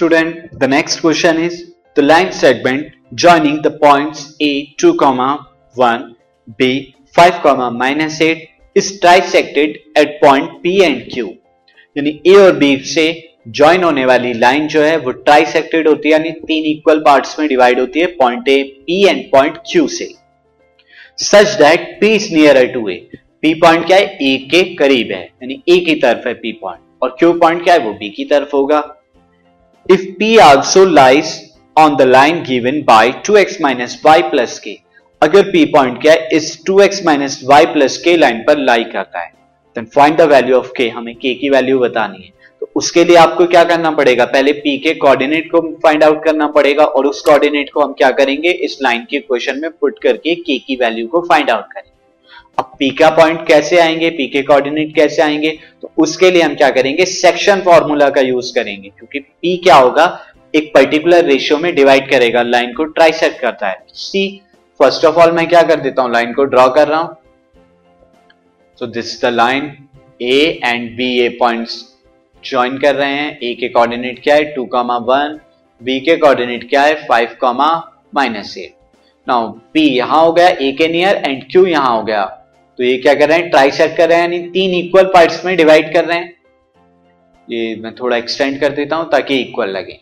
Student, the next question is the line segment joining the points A 2, 1, B 5, minus 8 is trisected at point P and Q. यानी A और B से join होने वाली line जो है वो trisected होती है यानी तीन इक्वल पार्ट्स में डिवाइड होती है point A P and point Q से। Such that P is near to A P point क्या है? ए के करीब है। यानी ए की तरफ़ है पी पॉइंट और क्यू पॉइंट क्या है? वो बी की तरफ़ होगा। If P also lies on the line given by 2x minus y plus k, अगर P पॉइंट क्या है इस 2x minus y plus k line पर लाई करता है then find the value of k. हमें k की वैल्यू बतानी है। तो उसके लिए आपको क्या करना पड़ेगा? पहले P के कोऑर्डिनेट को फाइंड आउट करना पड़ेगा और उस कोऑर्डिनेट को हम क्या करेंगे? इस लाइन के इक्वेशन में पुट करके k की वैल्यू को फाइंड आउट करेंगे। अब P का पॉइंट कैसे आएँगे? P के कोऑर्डिनेट कैसे आएँगे? तो उसके लिए हम क्या करेंगे? सेक्शन फॉर्मूला का यूज़ करेंगे। क्योंकि पी क्या होगा? एक पर्टिकुलर रेशियो में डिवाइड करेगा। लाइन को ट्राइसेक्ट करता है। सी फ़र्स्ट ऑफ़ ऑल मैं क्या कर देता हूँ? लाइन को ड्रॉ कर रहा हूँ। So this the line A and B A points join कर रहे हैं। ए के कोऑर्डिनेट क्या है? टू कॉमा वन बी के कोऑर्डिनेट क्या है? Five comma minus eight now P यहाँ हो गया ए के नियर एंड क्यू यहाँ हो गया। तो ये क्या कर रहे हैं? ट्राइसेक्ट कर रहे हैं, यानी तीन इक्वल पार्ट्स में डिवाइड कर रहे हैं। ये मैं थोड़ा एक्सटेंड कर देता हूँ ताकि इक्वल लगे।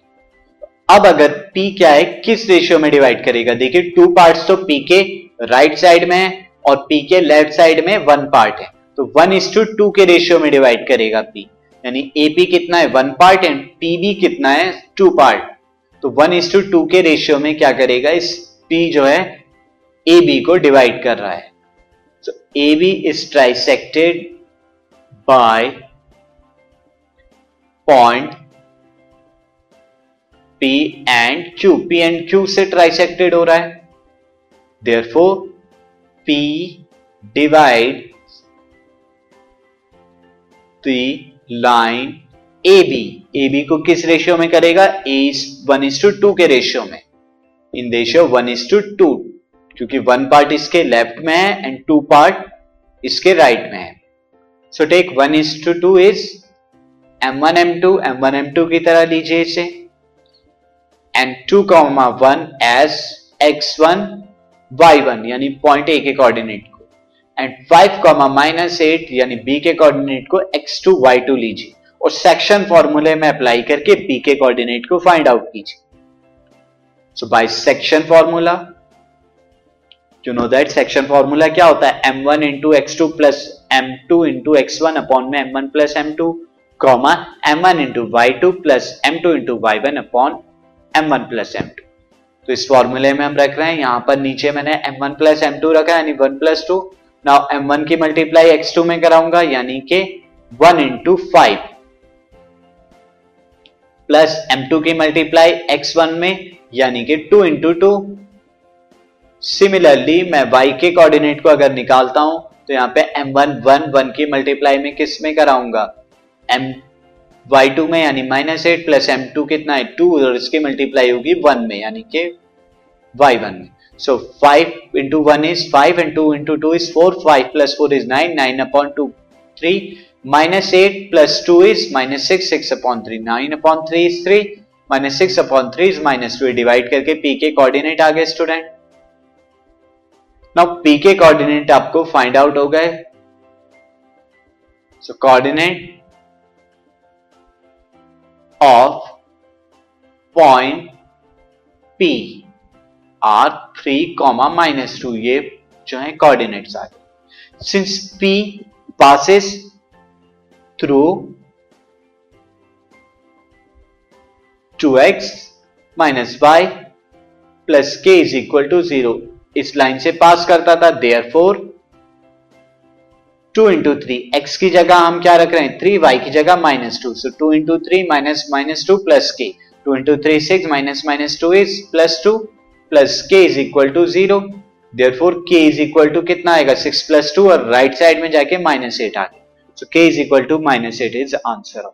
अब अगर P क्या है, किस रेशियो में डिवाइड करेगा? देखिए टू पार्ट्स तो P के राइट साइड में है और P के लेफ़्ट साइड में वन पार्ट है। तो वन इज़ टू टू के रेशियो में डिवाइड करेगा P यानी AP कितना है? वन पार्ट एंड PB कितना है? टू पार्ट तो वन इज़ टू टू के रेशियो में क्या करेगा? इस पी जो है ए बी को डिवाइड कर रहा है। तो A B is trisected by point P and Q P and Q से ट्राइसेक्टेड हो रहा है। Therefore P divide the line A B A B को किस रेशियो में करेगा? A one is to two के रेशियो में। In ratio one is to two क्योंकि वन पार्ट इसके लेफ़्ट में है एंड टू पार्ट इसके राइट में है। So take one is to two is M one M two M one M two की तरह लीजिए इसे। And two comma one as X one Y one यानी पॉइंट ए के कोऑर्डिनेट को। And five comma minus eight यानी B के coordinate को एक्स टू वाई टू लीजिए। और सेक्शन फॉर्मूले में अप्लाई करके बी के कोऑर्डिनेट को फाइंड आउट कीजिए। So by section formula you know that section formula क्या होता है? M one into X two plus M two into X one upon में M one plus M two comma M one into Y two plus M two into Y one upon M one plus M two तो इस फॉर्मूले में हम रख रहे हैं, यहाँ पर नीचे मैंने m one plus m two रखा यानी one plus two now m one की मल्टीप्लाई एक्स टू में कराऊँगा, यानी कि one into five plus m two की मल्टीप्लाई एक्स वन में, यानी कि टू इंटू टू। सिमिलरली, मैं वाई के कोऑर्डिनेट को अगर निकालता हूँ तो यहाँ पे m1 वन वन वन की मल्टीप्लाई में किसमें कराऊँगा m y2 में, यानी minus eight plus m two कितना है? टू, और इसकी मल्टीप्लाई होगी वन में, यानी कि वाई वन में। So five into one is five and two into two is four five plus four is nine nine upon two three minus eight plus two is minus six six upon three nine upon three is three minus six upon three is minus two divide करके P के coordinate आ गए student now P के coordinate आपको find out हो गए. So coordinate of point P are three comma minus two ये जो है कोऑर्डिनेट्स आ गए. Since P passes two x minus y plus k is equal to zero इस लाइन से पास करता था therefore two into three x की जगह हम क्या रख रहे हैं? थ्री वाई की जगह minus two so two into three minus minus two plus k two into three six minus minus two is plus two plus k is equal to zero therefore k is equal to कितना आएगा? Six plus two और right side में जाके minus eight आ गया। K is equal to minus eight is answer answer.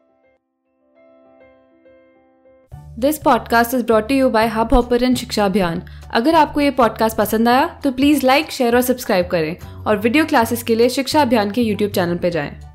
This podcast is brought you by Hubhopper and Shiksha Abhiyan अगर आपको ये पॉडकास्ट पसंद आया तो प्लीज़ लाइक शेयर और सब्सक्राइब करें और वीडियो क्लासेस के लिए शिक्षा अभियान के यूट्यूब चैनल पर जाएँ।